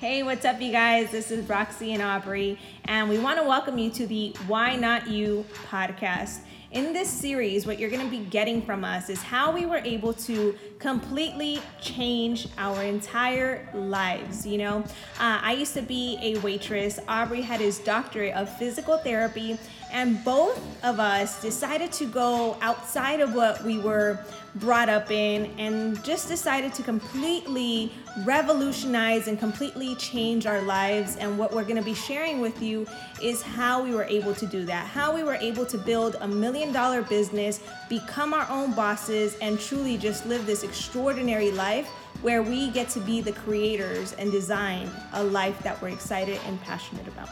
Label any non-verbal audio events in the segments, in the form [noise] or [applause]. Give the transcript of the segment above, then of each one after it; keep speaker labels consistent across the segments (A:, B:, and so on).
A: Hey, what's up, you guys? This is Roxy and Aubrey, and we want to welcome you to the Why Not You podcast. In this series, what you're going to be getting from us is how we were able to completely change our entire lives. You know, uh, I used to be a waitress, Aubrey had his doctorate of physical therapy, and both of us decided to go outside of what we were brought up in and just decided to completely revolutionize and completely change our lives. And what we're to be sharing with you is how we were able to do that, how we were able to build a million dollar business, become our own bosses, and truly just live this extraordinary life where we get to be the creators and design a life that we're excited and passionate about.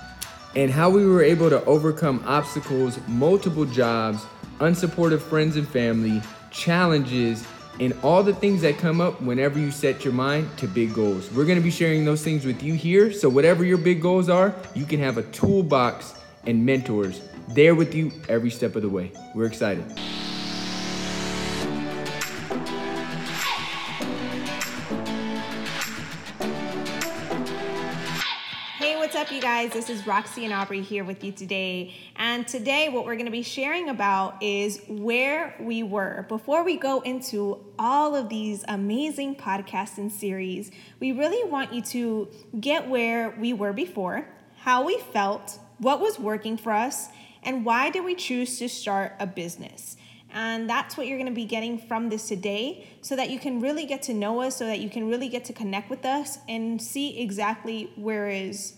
B: And how we were able to overcome obstacles, multiple jobs, unsupportive friends and family, challenges, and all the things that come up whenever you set your mind to big goals. We're gonna be sharing those things with you here. So, whatever your big goals are, you can have a toolbox and mentors there with you every step of the way. We're excited.
A: Guys? This is Roxy and Aubrey here with you today. And today, what we're going to be sharing about is where we were. Before we go into all of these amazing podcasts and series, we really want you to get where we were before, how we felt, what was working for us, and why did we choose to start a business. And that's what you're going to be getting from this today so that you can really get to know us, so that you can really get to connect with us and see exactly where is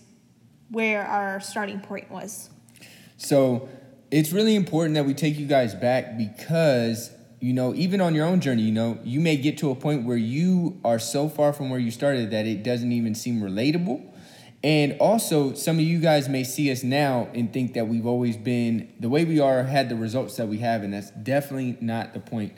A: where our starting point was.
B: So it's really important that we take you guys back because you know even on your own journey you know you may get to a point where you are so far from where you started that it doesn't even seem relatable and also some of you guys may see us now and think that we've always been the way we are had the results that we have and that's definitely not the point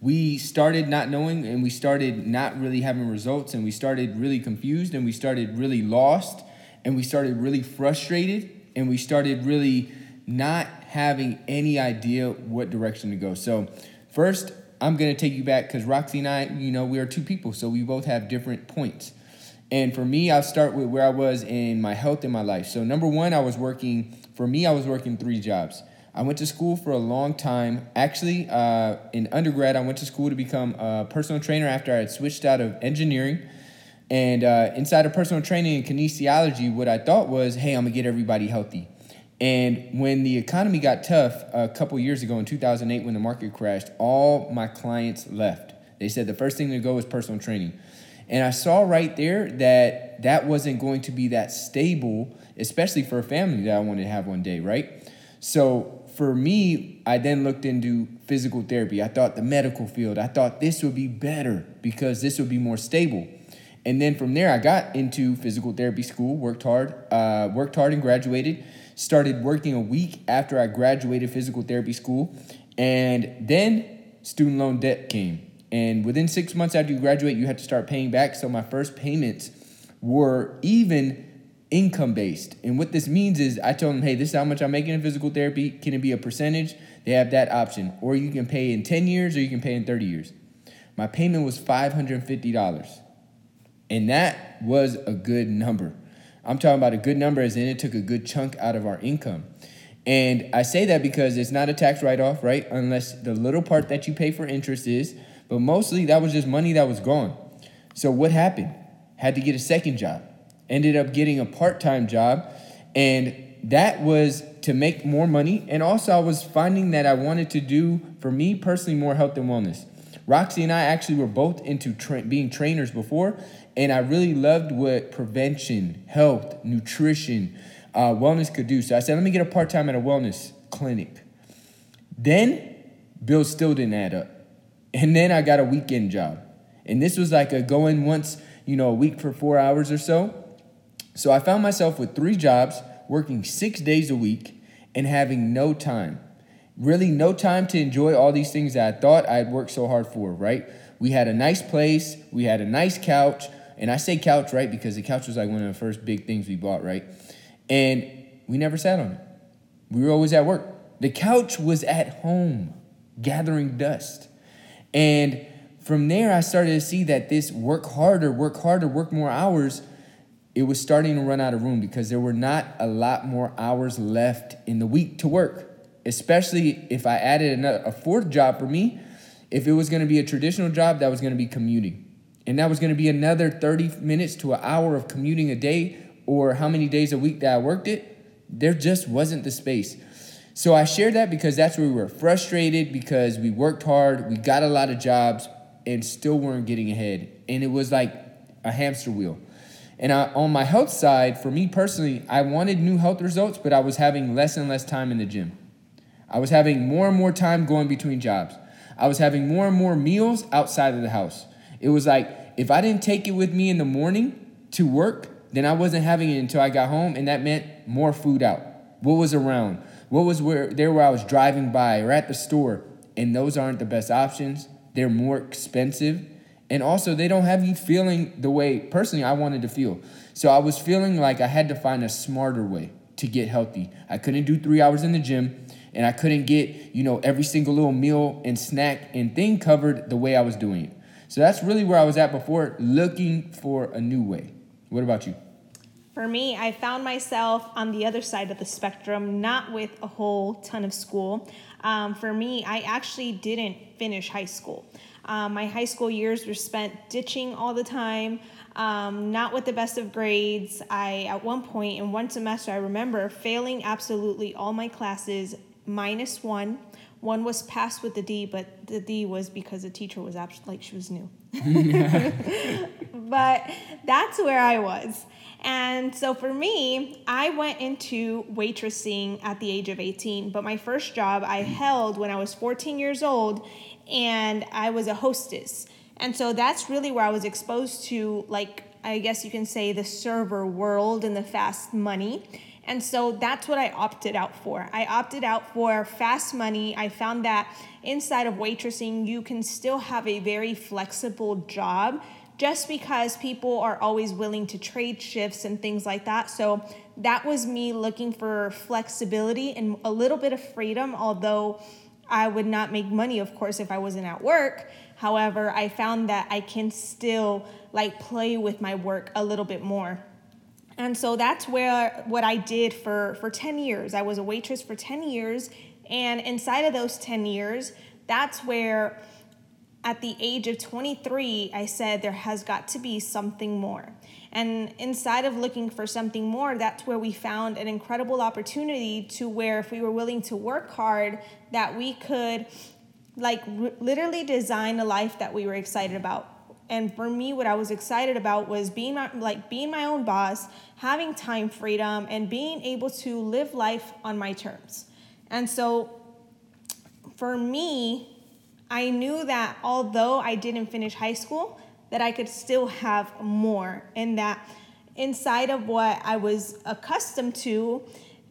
B: we started not knowing and we started not really having results and we started really confused and we started really lost and we started really frustrated and we started really not having any idea what direction to go. So, first, I'm going to take you back because Roxy and I, you know, we are two people, so we both have different points. And for me, I'll start with where I was in my health in my life. So, number one, I was working, for me, I was working three jobs. I went to school for a long time. Actually, uh, in undergrad, I went to school to become a personal trainer after I had switched out of engineering and uh, inside of personal training and kinesiology, what I thought was, hey, I'm gonna get everybody healthy. And when the economy got tough a couple years ago in 2008, when the market crashed, all my clients left. They said the first thing to go was personal training. And I saw right there that that wasn't going to be that stable, especially for a family that I wanted to have one day, right? So for me, I then looked into physical therapy. I thought the medical field, I thought this would be better because this would be more stable. And then from there, I got into physical therapy school, worked hard, uh, worked hard and graduated. Started working a week after I graduated physical therapy school. And then student loan debt came. And within six months after you graduate, you had to start paying back. So my first payments were even income based. And what this means is I told them, hey, this is how much I'm making in physical therapy. Can it be a percentage? They have that option. Or you can pay in 10 years or you can pay in 30 years. My payment was $550. And that was a good number. I'm talking about a good number as in it took a good chunk out of our income. And I say that because it's not a tax write off, right? Unless the little part that you pay for interest is. But mostly that was just money that was gone. So what happened? Had to get a second job. Ended up getting a part time job. And that was to make more money. And also, I was finding that I wanted to do, for me personally, more health and wellness. Roxy and I actually were both into tra- being trainers before, and I really loved what prevention, health, nutrition, uh, wellness could do. So I said, let me get a part time at a wellness clinic. Then bills still didn't add up. And then I got a weekend job. And this was like a going once, you know, a week for four hours or so. So I found myself with three jobs, working six days a week, and having no time. Really, no time to enjoy all these things that I thought I'd worked so hard for, right? We had a nice place, we had a nice couch, and I say couch, right, because the couch was like one of the first big things we bought, right? And we never sat on it. We were always at work. The couch was at home, gathering dust. And from there, I started to see that this work harder, work harder, work more hours it was starting to run out of room because there were not a lot more hours left in the week to work. Especially if I added another, a fourth job for me, if it was to be a traditional job, that was to be commuting. And that was going to be another 30 minutes to an hour of commuting a day or how many days a week that I worked it. There just wasn't the space. So I shared that because that's where we were frustrated because we worked hard, we got a lot of jobs, and still weren't getting ahead. And it was like a hamster wheel. And I, on my health side, for me personally, I wanted new health results, but I was having less and less time in the gym. I was having more and more time going between jobs. I was having more and more meals outside of the house. It was like if I didn't take it with me in the morning to work, then I wasn't having it until I got home, and that meant more food out. What was around? What was where there where I was driving by or at the store? And those aren't the best options. They're more expensive. And also, they don't have you feeling the way personally I wanted to feel. So I was feeling like I had to find a smarter way to get healthy. I couldn't do three hours in the gym and I couldn't get, you know, every single little meal and snack and thing covered the way I was doing it. So that's really where I was at before, looking for a new way. What about you?
A: For me, I found myself on the other side of the spectrum, not with a whole ton of school. Um, for me, I actually didn't finish high school. Um, my high school years were spent ditching all the time, um, not with the best of grades. I, at one point in one semester, I remember failing absolutely all my classes minus one. One was passed with the D, but the D was because the teacher was like she was new. [laughs] [laughs] but that's where I was. And so for me, I went into waitressing at the age of 18, but my first job I mm. held when I was 14 years old, and I was a hostess. And so that's really where I was exposed to, like, I guess you can say the server world and the fast money. And so that's what I opted out for. I opted out for fast money. I found that inside of waitressing, you can still have a very flexible job just because people are always willing to trade shifts and things like that. So that was me looking for flexibility and a little bit of freedom, although I would not make money, of course, if I wasn't at work. However, I found that I can still like play with my work a little bit more. And so that's where what I did for, for 10 years. I was a waitress for 10 years. And inside of those 10 years, that's where at the age of 23, I said there has got to be something more. And inside of looking for something more, that's where we found an incredible opportunity to where if we were willing to work hard, that we could like r- literally design a life that we were excited about and for me what i was excited about was being my, like being my own boss having time freedom and being able to live life on my terms. And so for me i knew that although i didn't finish high school that i could still have more and that inside of what i was accustomed to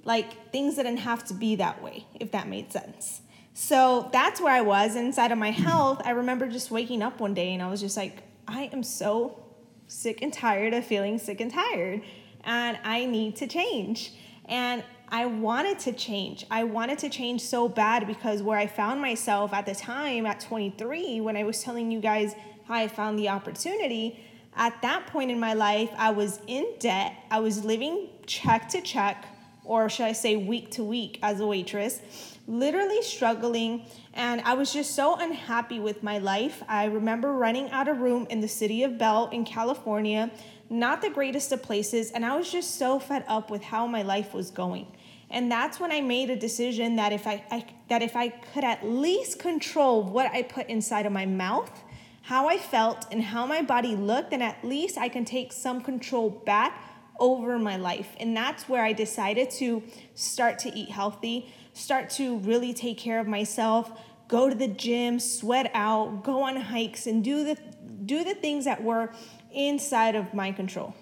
A: like things didn't have to be that way if that made sense so that's where I was inside of my health. I remember just waking up one day and I was just like, I am so sick and tired of feeling sick and tired, and I need to change. And I wanted to change. I wanted to change so bad because where I found myself at the time at 23, when I was telling you guys how I found the opportunity, at that point in my life, I was in debt. I was living check to check, or should I say week to week as a waitress literally struggling and I was just so unhappy with my life. I remember running out of room in the city of Bell in California, not the greatest of places, and I was just so fed up with how my life was going. And that's when I made a decision that if I, I that if I could at least control what I put inside of my mouth, how I felt and how my body looked, then at least I can take some control back over my life. And that's where I decided to start to eat healthy start to really take care of myself, go to the gym, sweat out, go on hikes, and do the do the things that were inside of my control.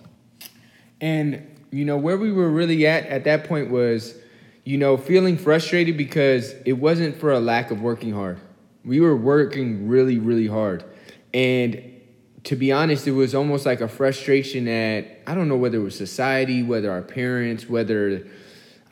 B: And you know where we were really at at that point was, you know, feeling frustrated because it wasn't for a lack of working hard. We were working really, really hard, and to be honest, it was almost like a frustration at I don't know whether it was society, whether our parents, whether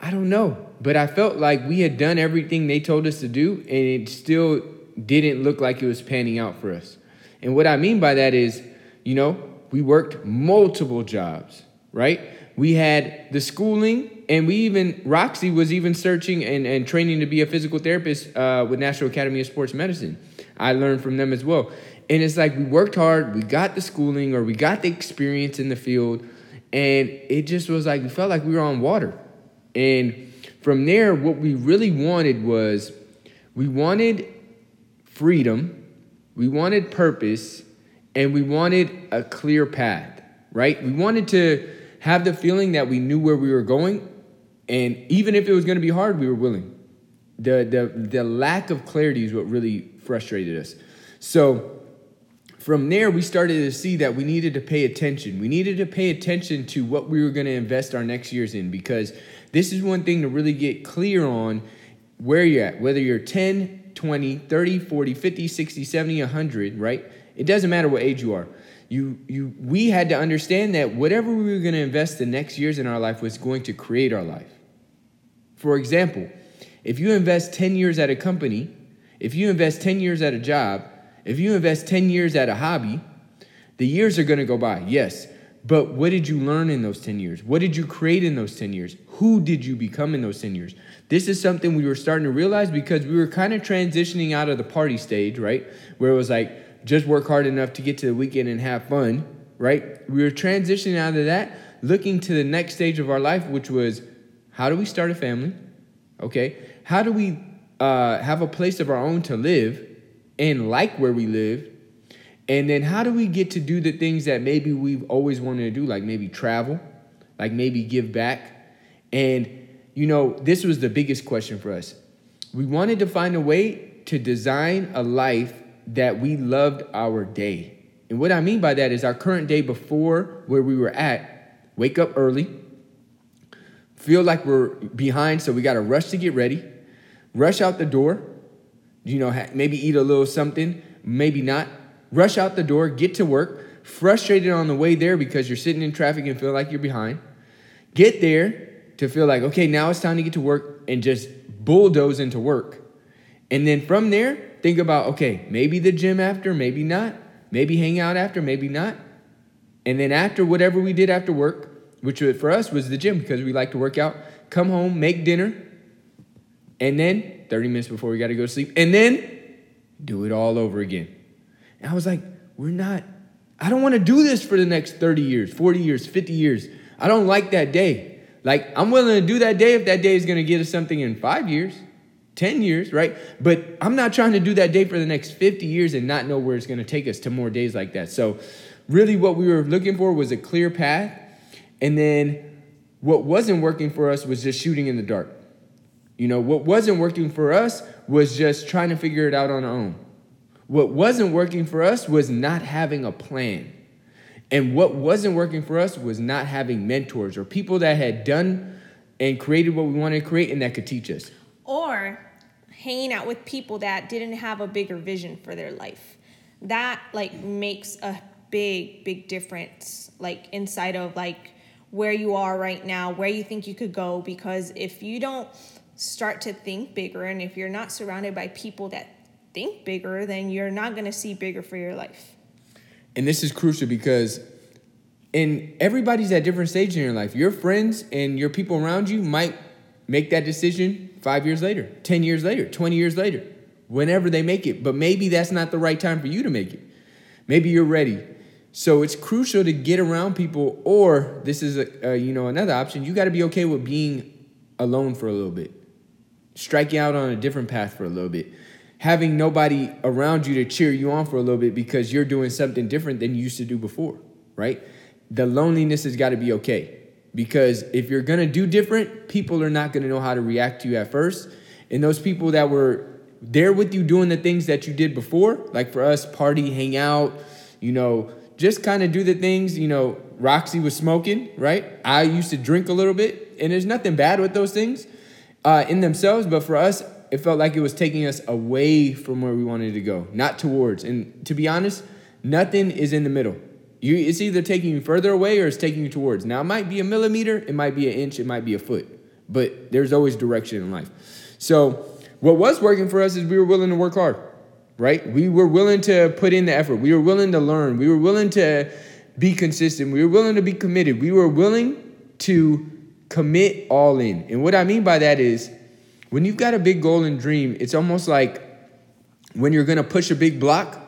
B: I don't know. But I felt like we had done everything they told us to do, and it still didn't look like it was panning out for us. And what I mean by that is, you know, we worked multiple jobs. right? We had the schooling, and we even, Roxy was even searching and, and training to be a physical therapist uh, with National Academy of Sports Medicine. I learned from them as well. And it's like we worked hard, we got the schooling or we got the experience in the field, and it just was like we felt like we were on water. And from there, what we really wanted was we wanted freedom, we wanted purpose, and we wanted a clear path, right? We wanted to have the feeling that we knew where we were going, and even if it was going to be hard, we were willing. The, the, the lack of clarity is what really frustrated us. So, from there, we started to see that we needed to pay attention. We needed to pay attention to what we were going to invest our next years in because this is one thing to really get clear on where you're at, whether you're 10, 20, 30, 40, 50, 60, 70, 100, right? It doesn't matter what age you are. You, you, we had to understand that whatever we were going to invest the next years in our life was going to create our life. For example, if you invest 10 years at a company, if you invest 10 years at a job, if you invest 10 years at a hobby, the years are going to go by, yes. But what did you learn in those 10 years? What did you create in those 10 years? Who did you become in those 10 years? This is something we were starting to realize because we were kind of transitioning out of the party stage, right? Where it was like, just work hard enough to get to the weekend and have fun, right? We were transitioning out of that, looking to the next stage of our life, which was how do we start a family? Okay. How do we uh, have a place of our own to live and like where we live? And then how do we get to do the things that maybe we've always wanted to do, like maybe travel, like maybe give back? And, you know, this was the biggest question for us. We wanted to find a way to design a life that we loved our day. And what I mean by that is our current day before where we were at, wake up early, feel like we're behind, so we got to rush to get ready, rush out the door, you know, maybe eat a little something, maybe not, rush out the door, get to work, frustrated on the way there because you're sitting in traffic and feel like you're behind, get there to feel like, okay, now it's time to get to work and just bulldoze into work. And then from there, think about, okay, maybe the gym after, maybe not, maybe hang out after, maybe not. And then after whatever we did after work, which for us was the gym because we like to work out, come home, make dinner, and then 30 minutes before we got to go to sleep, and then do it all over again. And I was like, we're not, I don't want to do this for the next 30 years, 40 years, 50 years. I don't like that day. Like, I'm willing to do that day if that day is going to get us something in five years, 10 years, right? But I'm not trying to do that day for the next 50 years and not know where it's going to take us to more days like that. So, really, what we were looking for was a clear path and then what wasn't working for us was just shooting in the dark. You know, what wasn't working for us was just trying to figure it out on our own. What wasn't working for us was not having a plan. And what wasn't working for us was not having mentors or people that had done and created what we wanted to create and that could teach us.
A: Or hanging out with people that didn't have a bigger vision for their life. That like makes a big, big difference, like inside of like where you are right now, where you think you could go. Because if you don't start to think bigger and if you're not surrounded by people that think bigger, then you're not going to see bigger for your life.
B: And this is crucial because in everybody's at different stages in your life. Your friends and your people around you might make that decision 5 years later, 10 years later, 20 years later, whenever they make it. But maybe that's not the right time for you to make it. Maybe you're ready. So it's crucial to get around people, or this is a, a you know another option. You got to be okay with being alone for a little bit, striking out on a different path for a little bit, having nobody around you to cheer you on for a little bit because you're doing something different than you used to do before, right? The loneliness has got to be okay because if you're gonna do different, people are not gonna know how to react to you at first, and those people that were there with you doing the things that you did before, like for us, party, hang out, you know just kind of do the things, you know, Roxy was smoking, right? I used to drink a little bit, and there's nothing bad with those things uh, in themselves, but for us, it felt like it was taking us away from where we wanted to go, not towards. And to be honest, nothing is in the middle. You, it's either taking you further away or it's taking you towards. Now, it might be a millimeter, it might be an inch, it might be a foot, but there's always direction in life. So, what was working for us is we were willing to work hard right? We were willing to put in the effort. We were willing to learn. We were willing to be consistent. We were willing to be committed. We were willing to commit all in. And what I mean by that is when you've got a big goal and dream, it's almost like when you're gonna push a big block,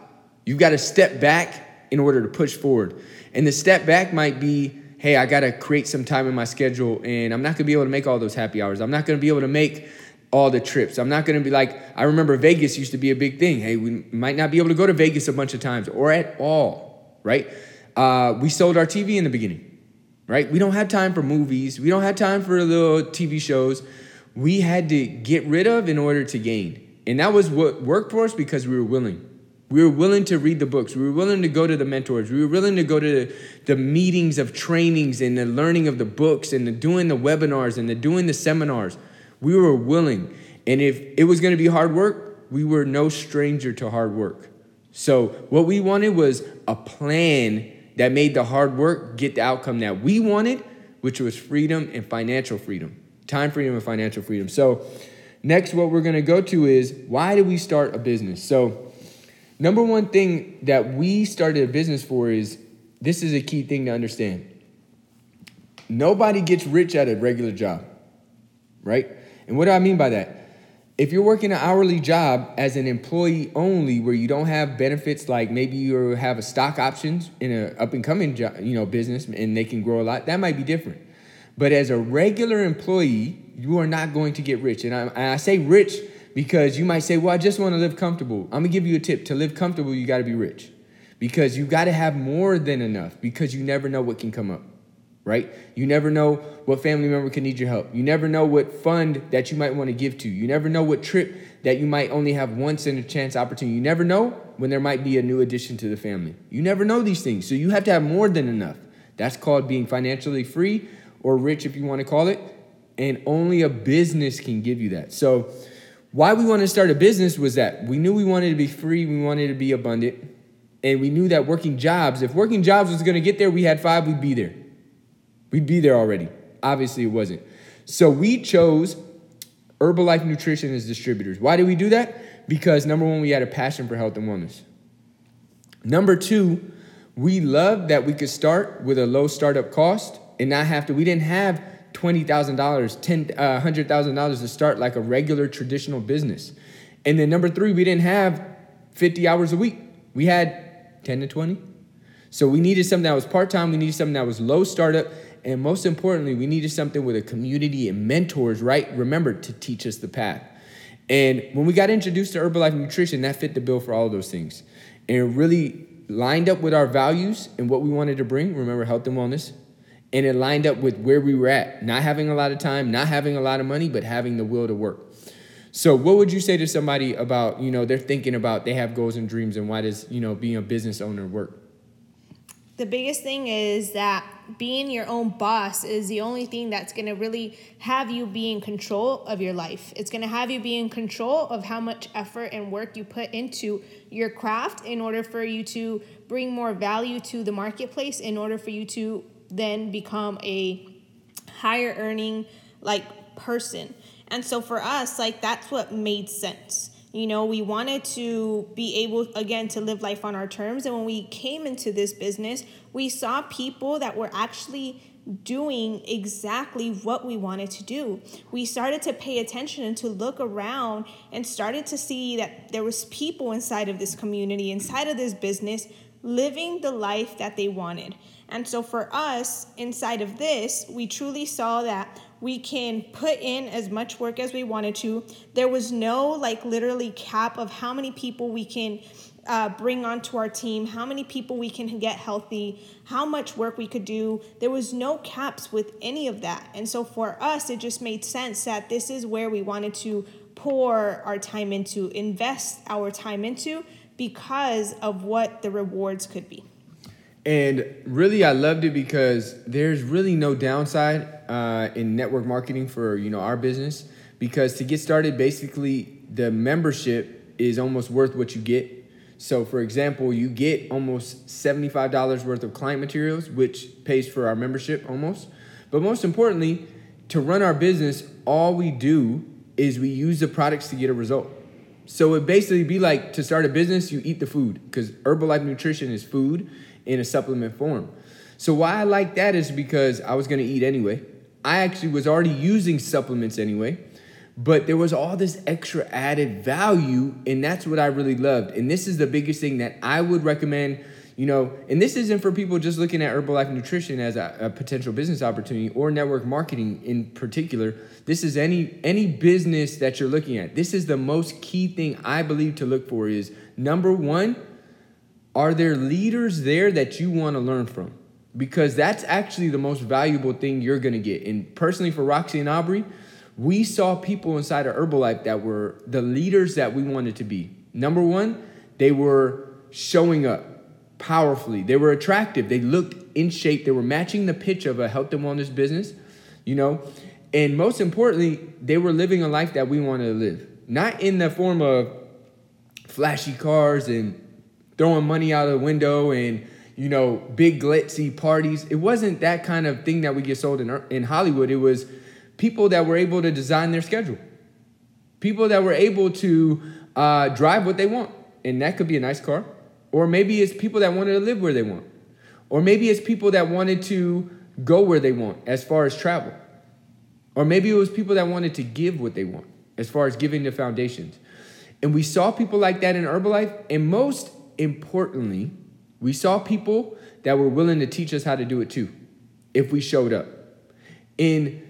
B: you've got to step back in order to push forward. And the step back might be, hey, I gotta create some time in my schedule and I'm not gonna be able to make all those happy hours. I'm not gonna be able to make all the trips. I'm not gonna be like, I remember Vegas used to be a big thing. Hey, we might not be able to go to Vegas a bunch of times or at all, right? Uh, we sold our TV in the beginning, right? We don't have time for movies. We don't have time for little TV shows. We had to get rid of in order to gain. And that was what worked for us because we were willing. We were willing to read the books. We were willing to go to the mentors. We were willing to go to the, meetings of trainings and the learning of the books and the doing the webinars and the doing the seminars. We were willing. And if it was going to be hard work, we were no stranger to hard work. So what we wanted was a plan that made the hard work get the outcome that we wanted, which was freedom and financial freedom. Time freedom and financial freedom. So next what we're to go to is why do we start a business? So number one thing that we started a business for is this is a key thing to understand. Nobody gets rich at a regular job, right? And what do I mean by that? If you're working an hourly job as an employee only, where you don't have benefits like maybe you have a stock options in an up and coming you know business and they can grow a lot, that might be different. But as a regular employee, you are not going to get rich. And I, and I say rich because you might say, well, I just want to live comfortable. I'm gonna give you a tip. To live comfortable, you got to be rich because you got to have more than enough because you never know what can come up right? You never know what family member can need your help. You never know what fund that you might want to give to. You never know what trip that you might only have once in a chance opportunity. You never know when there might be a new addition to the family. You never know these things. So you have to have more than enough. That's called being financially free or rich if you want to call it. And only a business can give you that. So why we wanted to start a business was that we knew we wanted to be free, we wanted to be abundant, and we knew that working jobs, if working jobs was going to get there, we had five, we'd be there. We'd be there already. Obviously, it wasn't. So we chose Herbalife Nutrition as distributors. Why did we do that? Because number one, we had a passion for health and wellness. Number two, we loved that we could start with a low startup cost and not have to, we didn't have $20,000, 10, uh, $100,000 to start like a regular traditional business. And then number three, we didn't have 50 hours a week. We had 10 to 20. So we needed something that was part time, we needed something that was low startup, and most importantly, we needed something with a community and mentors, right? Remember to teach us the path. And when we got introduced to Herbalife Nutrition, that fit the bill for all of those things. And it really lined up with our values and what we wanted to bring. Remember, health and wellness. And it lined up with where we were at. Not having a lot of time, not having a lot of money, but having the will to work. So, what would you say to somebody about, you know, they're thinking about they have goals and dreams and why does, you know, being a business owner work?
A: The biggest thing is that being your own boss is the only thing that's going to really have you be in control of your life. It's going to have you be in control of how much effort and work you put into your craft in order for you to bring more value to the marketplace, in order for you to then become a higher earning like person. And so for us, like that's what made sense. You know, we wanted to be able, again, to live life on our terms. And when we came into this business, we saw people that were actually doing exactly what we wanted to do. We started to pay attention and to look around and started to see that there was people inside of this community, inside of this business living the life that they wanted. And so for us inside of this, we truly saw that we can put in as much work as we wanted to. There was no like literally cap of how many people we can uh, bring onto our team, how many people we can get healthy, how much work we could do. There was no caps with any of that. And so for us, it just made sense that this is where we wanted to pour our time into, invest our time into because of what the rewards could be.
B: And really, I loved it because there's really no downside uh, in network marketing for you know our business. Because to get started, basically the membership is almost worth what you get. So, for example, you get almost seventy-five dollars worth of client materials, which pays for our membership almost. But most importantly, to run our business, all we do is we use the products to get a result. So it basically be like to start a business, you eat the food because Herbalife Nutrition is food in a supplement form. So why I like that is because I was gonna eat anyway. I actually was already using supplements anyway, but there was all this extra added value, and that's what I really loved. And this is the biggest thing that I would recommend you know, and this isn't for people just looking at Herbalife Nutrition as a, a, potential business opportunity or network marketing in particular. This is any any business that you're looking at. This is the most key thing I believe to look for is number one, are there leaders there that you want to learn from? Because that's actually the most valuable thing you're gonna get. And personally for Roxy and Aubrey, we saw people inside of Herbalife that were the leaders that we wanted to be. Number one, they were showing up powerfully. They were attractive. They looked in shape. They were matching the pitch of a health and wellness business, you know. And most importantly, they were living a life that we wanted to live. Not in the form of flashy cars and throwing money out of the window and you know big glitzy parties. It wasn't that kind of thing that we get sold in in Hollywood. It was people that were able to design their schedule, people that were able to uh, drive what they want, and that could be a nice car. Or maybe it's people that wanted to live where they want. Or maybe it's people that wanted to go where they want as far as travel. Or maybe it was people that wanted to give what they want as far as giving the foundations. And we saw people like that in Herbalife. And most importantly, we saw people that were willing to teach us how to do it too, if we showed up. In,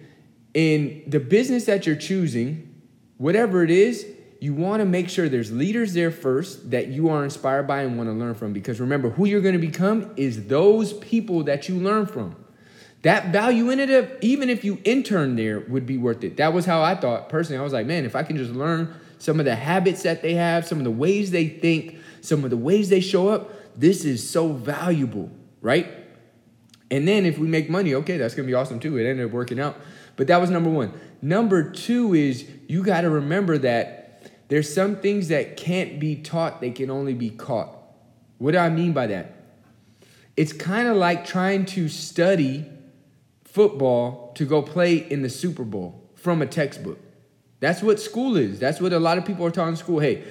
B: in the business that you're choosing, whatever it is, you want to make sure there's leaders there first that you are inspired by and want to learn from. Because remember, who you're going to become is those people that you learn from. That value in it, even if you intern there, would be worth it. That was how I thought personally. I was like, man, if I can just learn some of the habits that they have, some of the ways they think, some of the ways they show up, this is so valuable, right? And then if we make money, okay, that's gonna be awesome too. It ended up working out. But that was number one. Number two is you got to remember that there's some things that can't be taught, they can only be caught. What do I mean by that? It's kind of like trying to study football to go play in the Super Bowl from a textbook. That's what school is. That's what a lot of people are taught in school. Hey,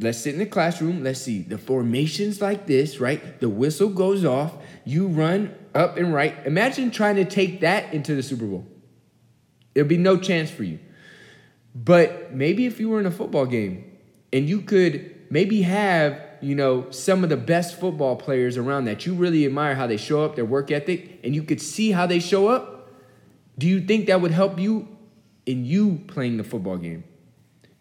B: let's sit in the classroom. Let's see the formations like this, right? The whistle goes off. You run up and right. Imagine trying to take that into the Super Bowl. There'll be no chance for you. But maybe if you were in a football game and you could maybe have, you know, some of the best football players around that you really admire how they show up, their work ethic, and you could see how they show up, do you think that would help you in you playing the football game?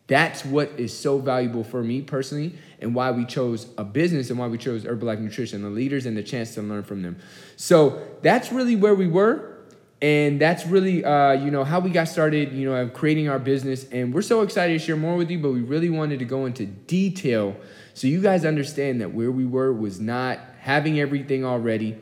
B: That's what is so valuable for me personally, and why we chose a business and why we chose Herbalife Nutrition, the leaders and the chance to learn from them. So that's really where we were and that's really uh, you know how we got started you know creating our business and we're so excited to share more with you but we really wanted to go into detail so you guys understand that where we were was not having everything already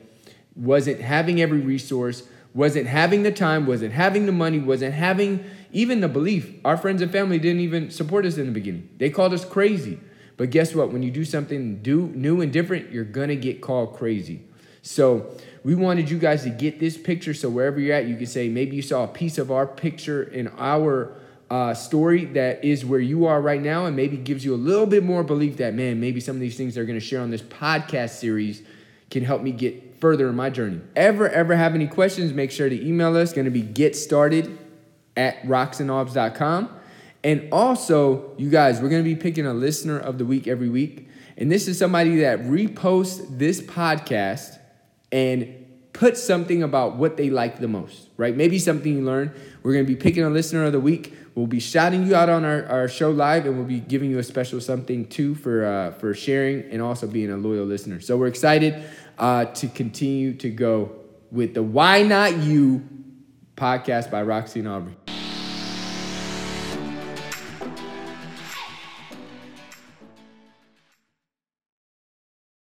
B: wasn't having every resource wasn't having the time? Wasn't having the money? Wasn't having even the belief? Our friends and family didn't even support us in the beginning. They called us crazy. But guess what? When you do something do, new and different you're gonna get called crazy. So we wanted you guys to get this picture so wherever you're at, you can say maybe you saw a piece of our picture in our uh, story that is where you are right now and maybe gives you a little bit more belief that, man, maybe some of these things they're going to share on this podcast series can help me get further in my journey. Ever, ever have any questions, make sure to email us. It's to be get started at roxandobs.com. And also, you guys, we're to be picking a listener of the week every week. And this is somebody that reposts this podcast and put something about what they like the most, right? Maybe something you learned. We're going to be picking a listener of the week. We'll be shouting you out on our, our show live, and we'll be giving you a special something too for uh, for sharing and also being a loyal listener. So we're excited uh, to continue to go with the Why Not You podcast by Roxy and Aubrey.